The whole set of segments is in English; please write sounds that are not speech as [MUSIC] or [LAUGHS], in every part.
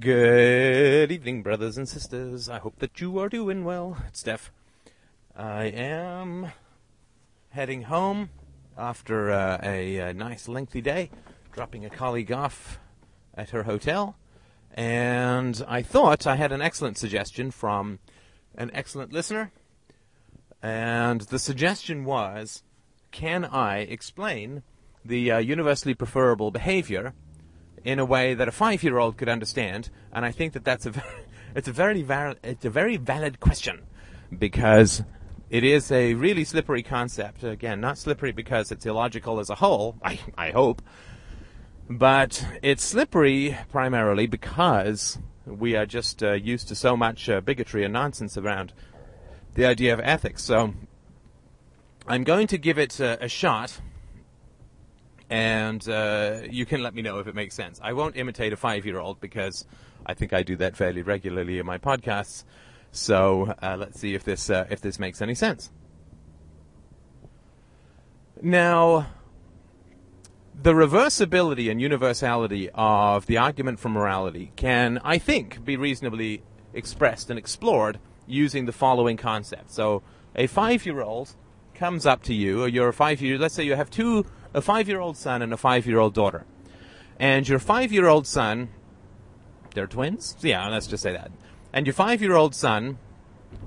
Good evening, brothers and sisters. I hope that you are doing well. It's Steph. I am heading home after uh, a, a nice lengthy day, dropping a colleague off at her hotel. And I thought I had an excellent suggestion from an excellent listener. And the suggestion was can I explain the uh, universally preferable behavior in a way that a five-year-old could understand? And I think that that's a very, [LAUGHS] it's a very valid, it's a very valid question because it is a really slippery concept. Again, not slippery because it's illogical as a whole. [LAUGHS] I, I hope. But it's slippery primarily because we are just uh, used to so much uh, bigotry and nonsense around the idea of ethics. So I'm going to give it a, a shot, and uh, you can let me know if it makes sense. I won't imitate a five year old because I think I do that fairly regularly in my podcasts. So uh, let's see if this uh, if this makes any sense. Now, the reversibility and universality of the argument for morality can, I think, be reasonably expressed and explored using the following concept. So, a five-year-old comes up to you, or you're a five-year. Let's say you have two, a five-year-old son and a five-year-old daughter, and your five-year-old son, they're twins. Yeah, let's just say that. And your five-year-old son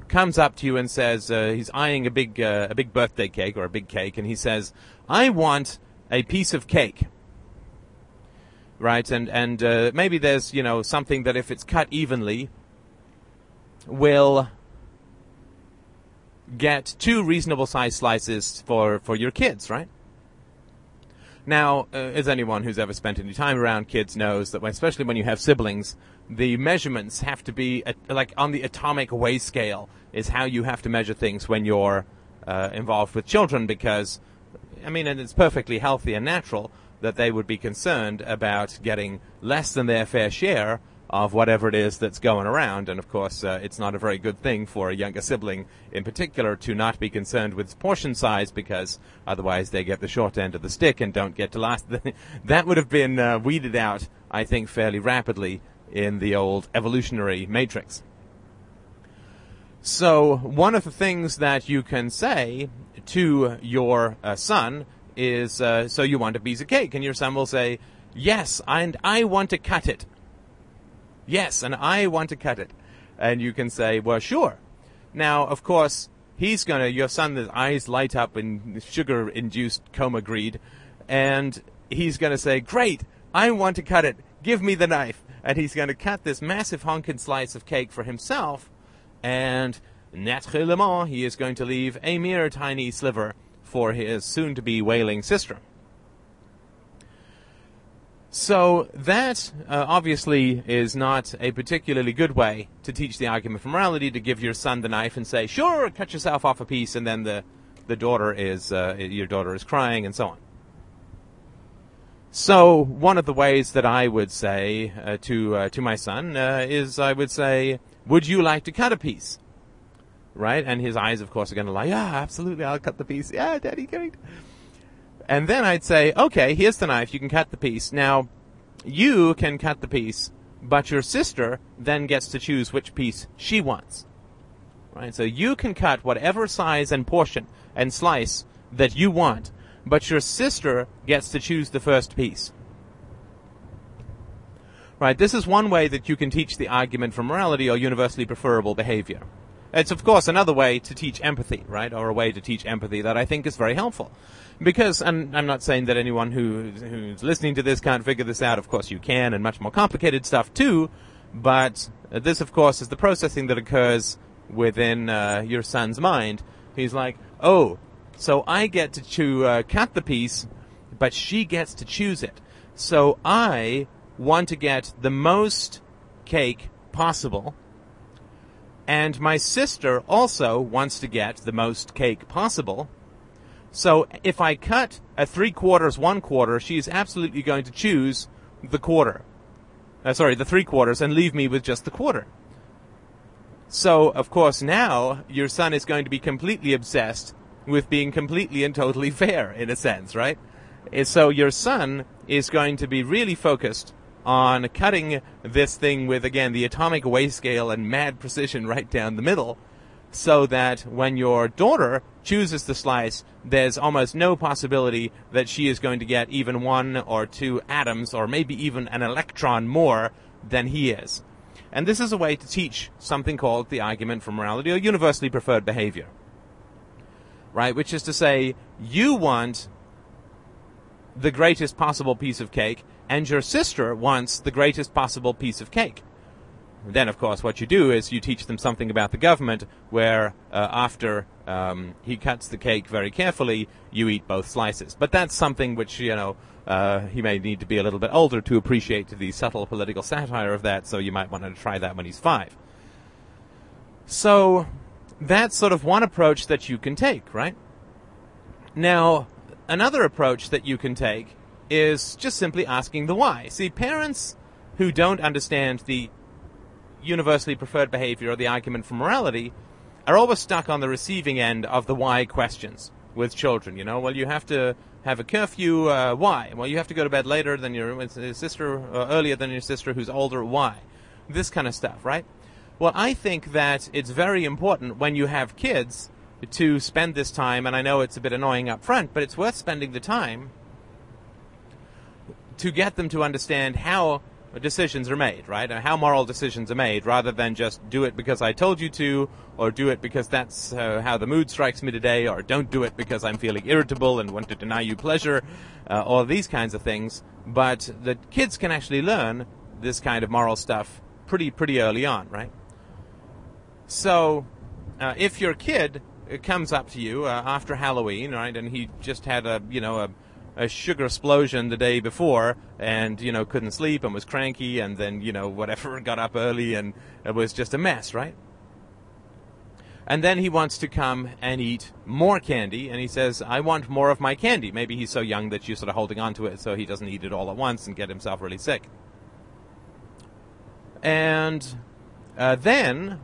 comes up to you and says uh, he's eyeing a big, uh, a big birthday cake or a big cake, and he says, "I want a piece of cake." Right, and and uh, maybe there's you know something that if it's cut evenly, will get two reasonable sized slices for, for your kids, right? Now, uh, as anyone who's ever spent any time around kids knows that, when, especially when you have siblings, the measurements have to be at, like on the atomic weigh scale is how you have to measure things when you're uh, involved with children because, I mean, and it's perfectly healthy and natural that they would be concerned about getting less than their fair share of whatever it is that's going around. And of course, uh, it's not a very good thing for a younger sibling in particular to not be concerned with portion size because otherwise they get the short end of the stick and don't get to last. [LAUGHS] that would have been uh, weeded out, I think, fairly rapidly in the old evolutionary matrix. So, one of the things that you can say to your uh, son is, uh, so you want a piece of cake, and your son will say, yes, and I want to cut it. Yes, and I want to cut it. And you can say, well, sure. Now, of course, he's gonna, your son's eyes light up in sugar induced coma greed, and he's gonna say, great, I want to cut it. Give me the knife. And he's gonna cut this massive honkin' slice of cake for himself, and naturellement, he is going to leave a mere tiny sliver for his soon to be wailing sister. So that uh, obviously is not a particularly good way to teach the argument for morality. To give your son the knife and say, "Sure, cut yourself off a piece," and then the the daughter is uh, your daughter is crying and so on. So one of the ways that I would say uh, to uh, to my son uh, is I would say, "Would you like to cut a piece?" Right, and his eyes, of course, are going to lie. Yeah, absolutely, I'll cut the piece. Yeah, Daddy, great. And then I'd say, okay, here's the knife. You can cut the piece. Now, you can cut the piece, but your sister then gets to choose which piece she wants. Right? So you can cut whatever size and portion and slice that you want, but your sister gets to choose the first piece. Right? This is one way that you can teach the argument for morality or universally preferable behavior. It's of course another way to teach empathy, right? Or a way to teach empathy that I think is very helpful. Because, and I'm not saying that anyone who, who's listening to this can't figure this out. Of course you can, and much more complicated stuff too. But this, of course, is the processing that occurs within uh, your son's mind. He's like, oh, so I get to chew, uh, cut the piece, but she gets to choose it. So I want to get the most cake possible and my sister also wants to get the most cake possible. So if I cut a three quarters, one quarter, she's absolutely going to choose the quarter. Uh, sorry, the three quarters and leave me with just the quarter. So, of course, now your son is going to be completely obsessed with being completely and totally [LAUGHS] fair, in a sense, right? So your son is going to be really focused on cutting this thing with, again, the atomic weigh scale and mad precision right down the middle, so that when your daughter chooses the slice, there's almost no possibility that she is going to get even one or two atoms, or maybe even an electron more than he is. And this is a way to teach something called the argument for morality or universally preferred behavior. Right? Which is to say, you want the greatest possible piece of cake, and your sister wants the greatest possible piece of cake. Then, of course, what you do is you teach them something about the government, where uh, after um, he cuts the cake very carefully, you eat both slices. But that's something which, you know, uh, he may need to be a little bit older to appreciate the subtle political satire of that, so you might want to try that when he's five. So, that's sort of one approach that you can take, right? Now, another approach that you can take is just simply asking the why. See, parents who don't understand the universally preferred behavior or the argument for morality are always stuck on the receiving end of the why questions with children. You know, well, you have to have a curfew. Uh, why? Well, you have to go to bed later than your sister, uh, earlier than your sister who's older. Why? This kind of stuff, right? Well, I think that it's very important when you have kids to spend this time, and I know it's a bit annoying up front, but it's worth spending the time to get them to understand how decisions are made, right? And how moral decisions are made, rather than just do it because I told you to, or do it because that's uh, how the mood strikes me today, or don't do it because I'm feeling irritable and want to deny you pleasure, uh, all these kinds of things. But the kids can actually learn this kind of moral stuff pretty pretty early on, right? So, uh, if your kid comes up to you uh, after Halloween, right, and he just had a you know a a sugar explosion the day before and you know couldn't sleep and was cranky and then you know whatever [LAUGHS] got up early and it was just a mess right? And then he wants to come and eat more candy and he says i want more of my candy. Maybe he's so young that you're sort of holding on to it so he doesn't eat it all at once and get himself really sick. And uh, then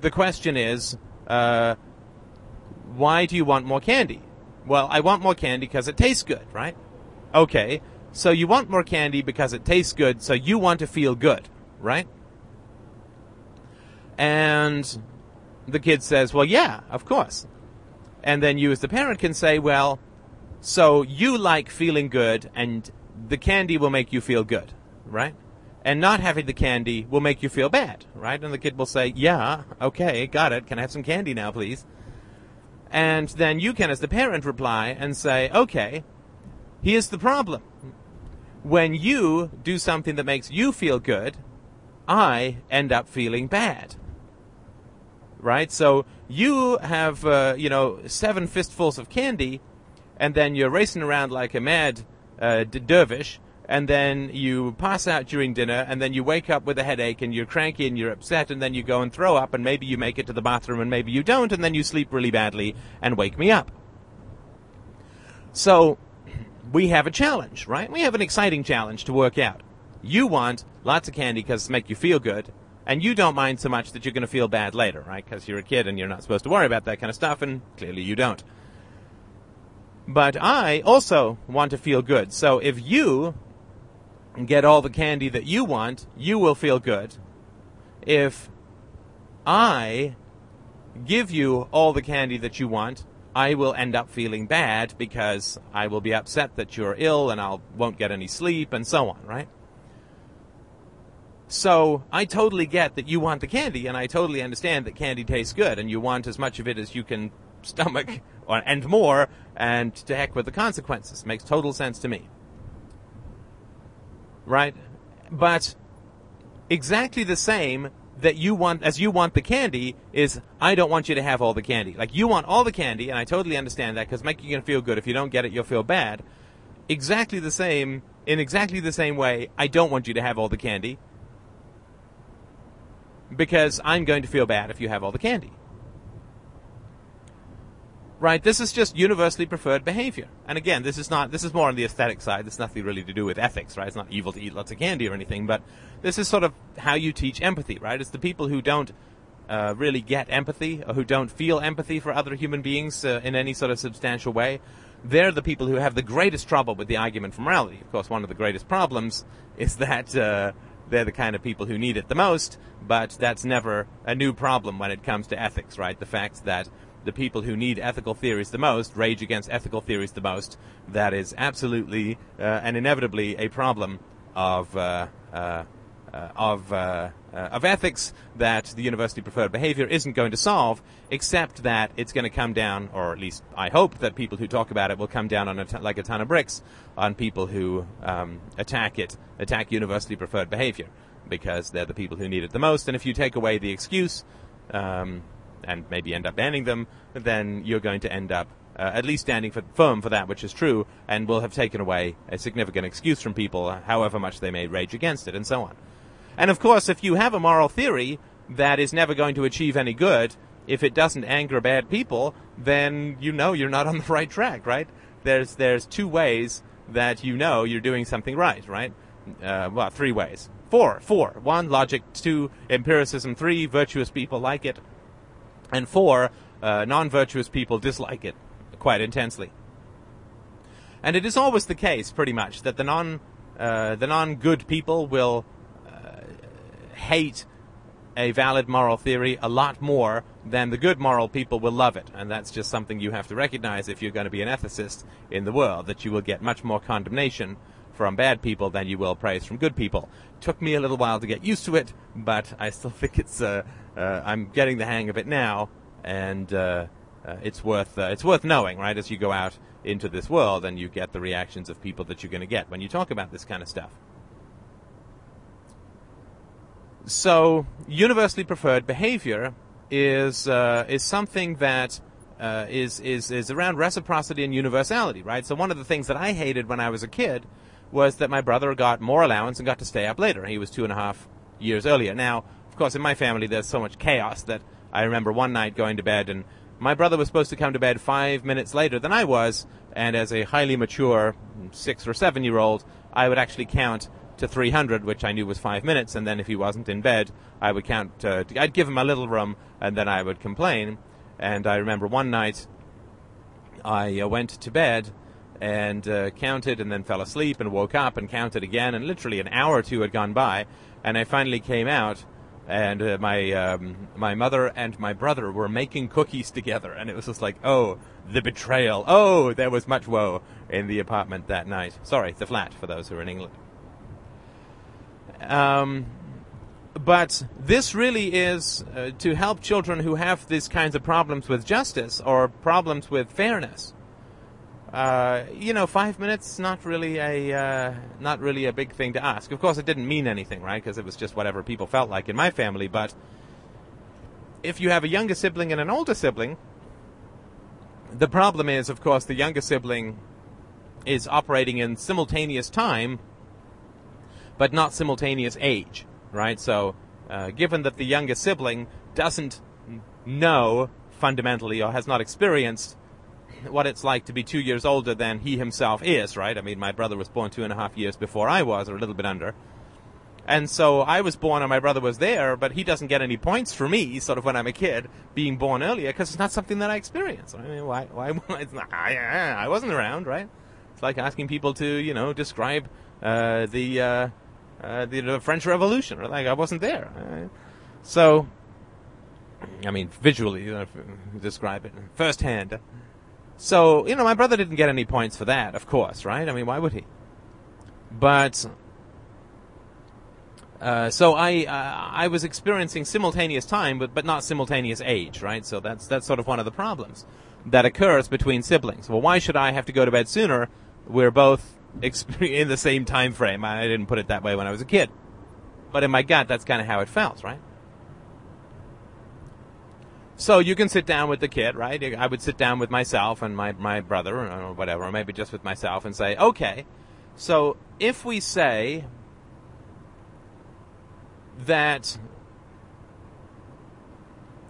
the question is uh, why do you want more candy well, I want more candy because it tastes good, right? Okay, so you want more candy because it tastes good, so you want to feel good, right? And the kid says, well, yeah, of course. And then you, as the parent, can say, well, so you like feeling good, and the candy will make you feel good, right? And not having the candy will make you feel bad, right? And the kid will say, yeah, okay, got it. Can I have some candy now, please? And then you can, as the parent, reply and say, okay, here's the problem. When you do something that makes you feel good, I end up feeling bad. Right? So you have, uh, you know, seven fistfuls of candy, and then you're racing around like a mad uh, dervish, and then you pass out during dinner, and then you wake up with a headache, and you're cranky and you're upset, and then you go and throw up, and maybe you make it to the bathroom, and maybe you don't, and then you sleep really badly and wake me up. So, we have a challenge, right? We have an exciting challenge to work out. You want lots of candy because it make you feel good, and you don't mind so much that you're going to feel bad later, right? Because you're a kid and you're not supposed to worry about that kind of stuff, and clearly you don't. But I also want to feel good. So if you and get all the candy that you want, you will feel good. If I give you all the candy that you want, I will end up feeling bad because I will be upset that you're ill and I won't get any sleep and so on, right? So I totally get that you want the candy and I totally understand that candy tastes good and you want as much of it as you can [LAUGHS] stomach or, and more and to heck with the consequences. Makes total sense to me right? But exactly the same that you want as you want the candy is I don't want you to have all the candy. Like you want all the candy, and I totally understand that because making you gonna feel good. If you don't get it, you'll feel bad. Exactly the same in exactly the same way. I don't want you to have all the candy because I'm going to feel bad if you have all the candy right? This is just universally preferred behavior. And again, this is not, this is more on the aesthetic side. Has nothing really to do with ethics, right? It's not evil to eat lots of candy or anything, but this is sort of how you teach empathy, right? It's the people who don't uh, really get empathy or who don't feel empathy for other human beings uh, in any sort of substantial way. they're the people who have the greatest trouble with the argument for morality. Of course, one of the greatest problems is that uh, they're the kind of people who need it the most, but that's never a new problem when it comes to ethics, right? The fact that the people who need ethical theories the most rage against ethical theories the most, that is absolutely uh, and inevitably a problem of uh, uh, of uh, uh, of ethics that the universally preferred behavior isn't going to solve, except that it's going to come down, or at least I hope that people who talk about it will come down on a t- like a ton of bricks on people who um, attack it, attack universally preferred behavior, because they're the people who need it the most. And if you take away the excuse, um, and maybe end up banning them, then you're going to end up uh, at least standing for, firm for that which is true, and will have taken away a significant excuse from people, however much they may rage against it, and so on. And of course, if you have a moral theory that is never going to achieve any good, if it doesn't anger bad people, then you know you're not on the [LAUGHS] right track, right? There's there's two ways that you know you're doing something right, right? Uh, well, three ways. Four, four. One, logic. Two, empiricism. Three, virtuous people like it. And four, uh, non-virtuous people dislike it quite intensely. And it is always the case, pretty much, that the non uh, the non-good people will hate a valid moral theory a lot more than the good moral people will love it. And that's just something you have to recognize if you're going to be an ethicist in the world, that you will get much more condemnation from bad people than you will praise from good people. Took me a little while to get used to it, but I still [LAUGHS] think it's, uh, uh, I'm getting the hang of it now, and, uh, uh it's worth, uh, it's worth knowing, right, as you go out into this world and you get the reactions of people that you're going to get when you talk about this kind of stuff. So, universally preferred behavior is uh, is something that uh, is is is around reciprocity and universality, right? So one of the things that I hated when I was a kid was that my brother got more allowance and got to stay up later. He was two and a half years earlier. Now, of course, in my family, there's so much chaos that I remember one night going to bed and my brother was supposed to come to bed five minutes later than I was, and as a highly mature six or seven year old, I would actually count to 300, which I knew was five minutes, and then if he wasn't in bed, I would count. Uh, I'd give him a little room, and then I would complain. And I remember one night, I uh, went to bed and uh, counted, and then fell asleep, and woke up and counted again, and literally an hour or two had gone by, and I finally came out. And uh, my um, my mother and my brother were making cookies together, and it was just like, oh, the betrayal! Oh, there was much woe in the apartment that night. Sorry, the flat for those who are in England. Um, but this really is uh, to help children who have these kinds of problems with justice or problems with fairness. Uh, you know, five minutes not really a uh, not really a big thing to ask. Of course, it didn't mean anything, right? Because it was just whatever people felt like in my family. But if you have a younger sibling and an older sibling, the problem is, of course, the younger sibling is operating in simultaneous time but not simultaneous age, right? So, uh, given that the youngest sibling doesn't know fundamentally or has not experienced what it's like to be two years older than he himself is, right? I mean, my brother was born two and a half years before I was, or a little bit under. And so I was born and my brother was there, but he doesn't get any points for me, sort of when I'm a kid, being born earlier, because it's not something that I experience. I mean, why, why, it's not, I, I wasn't around, right? It's like asking people to, you know, describe, uh, the, uh, uh, the, the, French Revolution. Like I wasn't there. Uh, so, I mean, visually you know, describe it firsthand. So you know, my brother didn't get any points for that, of course, right? I mean, why would he? But uh, so I uh, I was experiencing simultaneous time, but but not simultaneous age, right? So that's that's sort of one of the problems that occurs between siblings. Well, why should I have to go to bed sooner? We're both in the same time frame. I didn't put it that way when I was a kid, but in my gut, that's kind of how it felt, right? So you can sit down with the kid, right? I would sit down with myself and my, my brother or whatever, or maybe just with myself and say, okay, so if we say that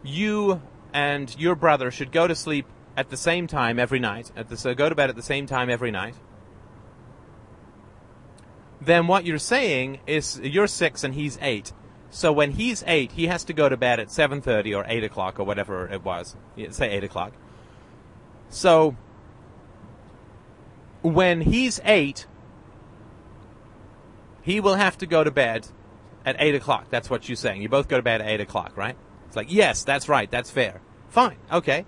you and your brother should go to sleep at the same time every night, at the, so go to bed at the same time every night, then what you're saying is you're six and he's eight. So when he's eight, he has to go to bed at seven thirty or eight o'clock or whatever it was. Say eight o'clock. So when he's eight, he will have to go to bed at eight o'clock. That's what you're saying. You both go to bed at eight o'clock, right? It's like, yes, that's right, that's fair. Fine, okay.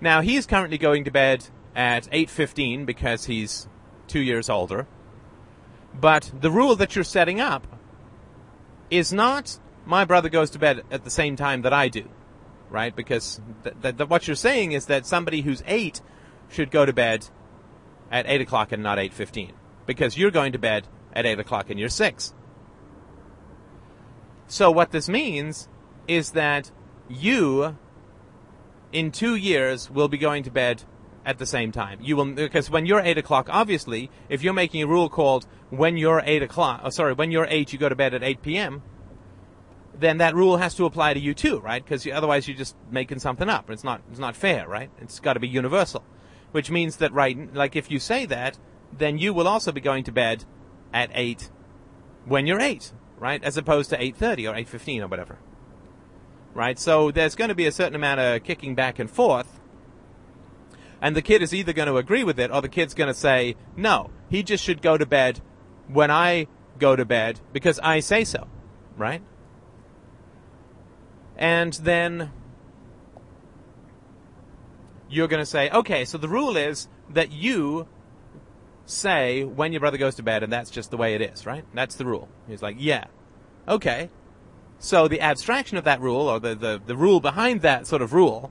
Now he's currently going to bed at eight fifteen because he's two years older. But the rule that you're setting up is not my brother goes to bed at the same time that I do, right? Because th- th- th- what you're saying is that somebody who's eight should go to bed at eight o'clock and not eight fifteen, because you're going to bed at eight o'clock and you're six. So what this means is that you, in two years, will be going to bed at the same time. You will because when you're eight o'clock, obviously, if you're making a rule called when you're eight o'clock, oh, sorry, when you're eight, you go to bed at eight p.m. Then that rule has to apply to you too, right? Because otherwise you're just making something up. It's not it's not fair, right? It's got to be universal, which means that right, like if you say that, then you will also be going to bed at eight when you're eight, right? As opposed to eight thirty or eight fifteen or whatever, right? So there's going to be a certain amount of kicking back and forth and the kid is either going to agree with it or the kid's going to say, no, he just should go to bed when I go to bed because I say so, right? And then you're going to say, okay, so the rule is that you say when your brother goes to bed and that's just the way it is, right? That's the rule. He's like, yeah. Okay. So the abstraction of that rule or the, the, the rule behind that sort of rule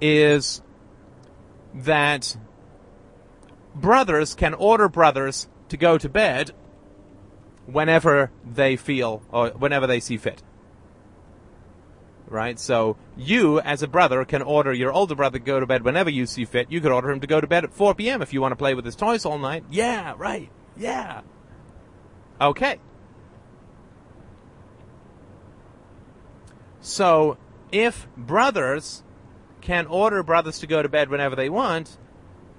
is that brothers can order brothers to go to bed whenever they feel or whenever they see fit. Right? So you, as a brother, can order your older brother to go to bed whenever you see fit. You could order him to go to bed at 4 p.m. if you want to play with his toys all night. Yeah, right. Yeah. Okay. So if brothers can order brothers to go to bed whenever they want,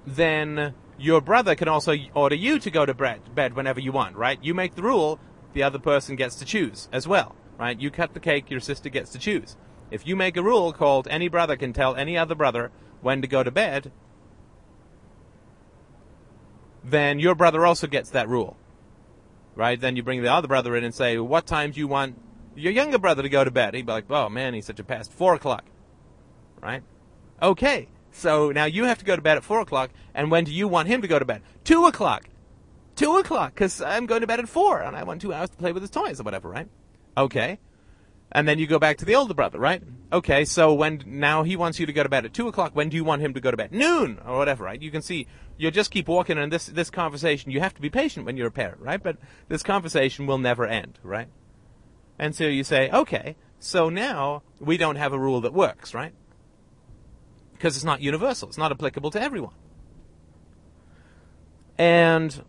then your brother can also order you to go to bed whenever you want, right? You make the rule, the other person gets to choose as well, right? You cut the cake, your sister gets to choose. If you make a rule called any brother can tell any other brother when to go to bed, then your brother also gets that rule, right? Then you bring the other brother in and say, what time do you want your younger brother to go to bed? He'd be like, oh man, he's such a past, four o'clock, right? Okay, so now you have to go to bed at four o'clock, and when do you want him to go to bed? Two o'clock. Two o'clock, because I'm going to bed at four, and I want two hours to play with his toys or whatever, right? Okay. And then you go back to the older brother, right? Okay, so when now he wants you to go to bed at two o'clock, when do you want him to go to bed? Noon or whatever, right? You can see you just keep walking, and this this conversation. You have to be patient when you're a parent, right? But this conversation will never end, right? And so you say, okay, so now we don't have a rule that works, right? Because it's not universal. It's not applicable to everyone. And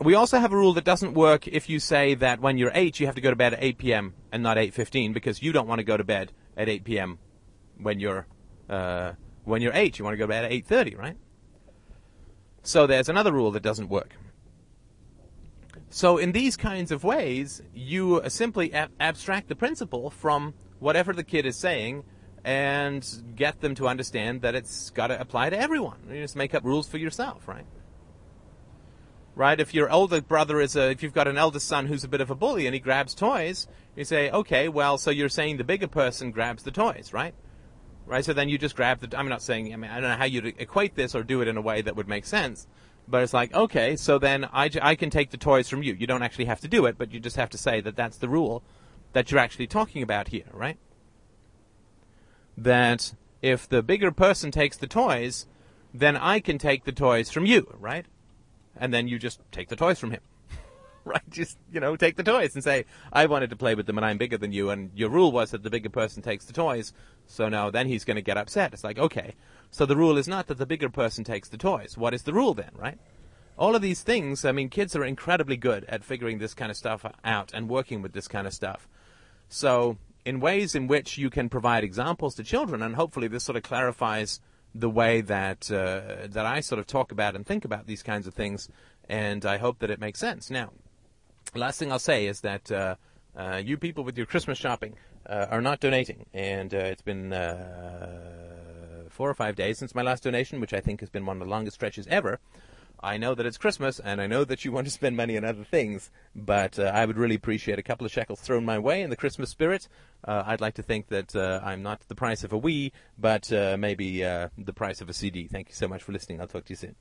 we also have a rule that doesn't work if you say that when you're 8 you have to go to bed at 8 p.m. and not 8:15 because you don't want to go to bed at 8 p.m. when you're uh, when you're 8 you want to go to bed at 8:30 right so there's another rule that doesn't work so in these kinds of ways you simply ab- abstract the principle from whatever the kid is saying and get them to understand that it's got to apply to everyone. You just make up rules for yourself, right? Right? If your older brother is a, if you've got an eldest son who's a bit of a bully and he grabs toys, you say, okay, well, so you're saying the bigger person grabs the toys, right? Right? So then you just grab the, I'm not saying, I mean, I don't know how you'd equate this or do it in a way that would make sense. But it's like, okay, so then I, I can take the toys from you. You don't actually have to do it, but you just have to say that that's the rule that you're actually talking about here, right? That if the bigger person takes the toys, then I can take the toys from you, right? And then you just take the toys from him. [LAUGHS] right? Just, you know, take the toys and say, I wanted to play with them and I'm bigger than you and your rule was that the bigger person takes the toys. So now then he's going to get upset. It's like, okay. So the rule is not that the bigger person takes the toys. What is the rule then, right? All of these things, I mean, kids are incredibly good at figuring this kind of stuff out and working with this kind of stuff. So in ways in which you can provide examples to children, and hopefully this sort of clarifies the way that uh, that I sort of talk about and think about these kinds of things, and I hope that it makes sense. Now, last thing I'll say is that uh, uh, you people with your Christmas shopping uh, are not donating, and uh, it's been uh, four or five days since my last donation, which I think has been one of the longest stretches ever I know that it's Christmas, and I know that you want to spend money on other things, but uh, I would really appreciate a couple of shekels thrown my way in the Christmas spirit. Uh, I'd like to think that uh, I'm not the price of a Wii, but uh, maybe uh, the price of a CD. Thank you so much for listening. I'll talk to you soon.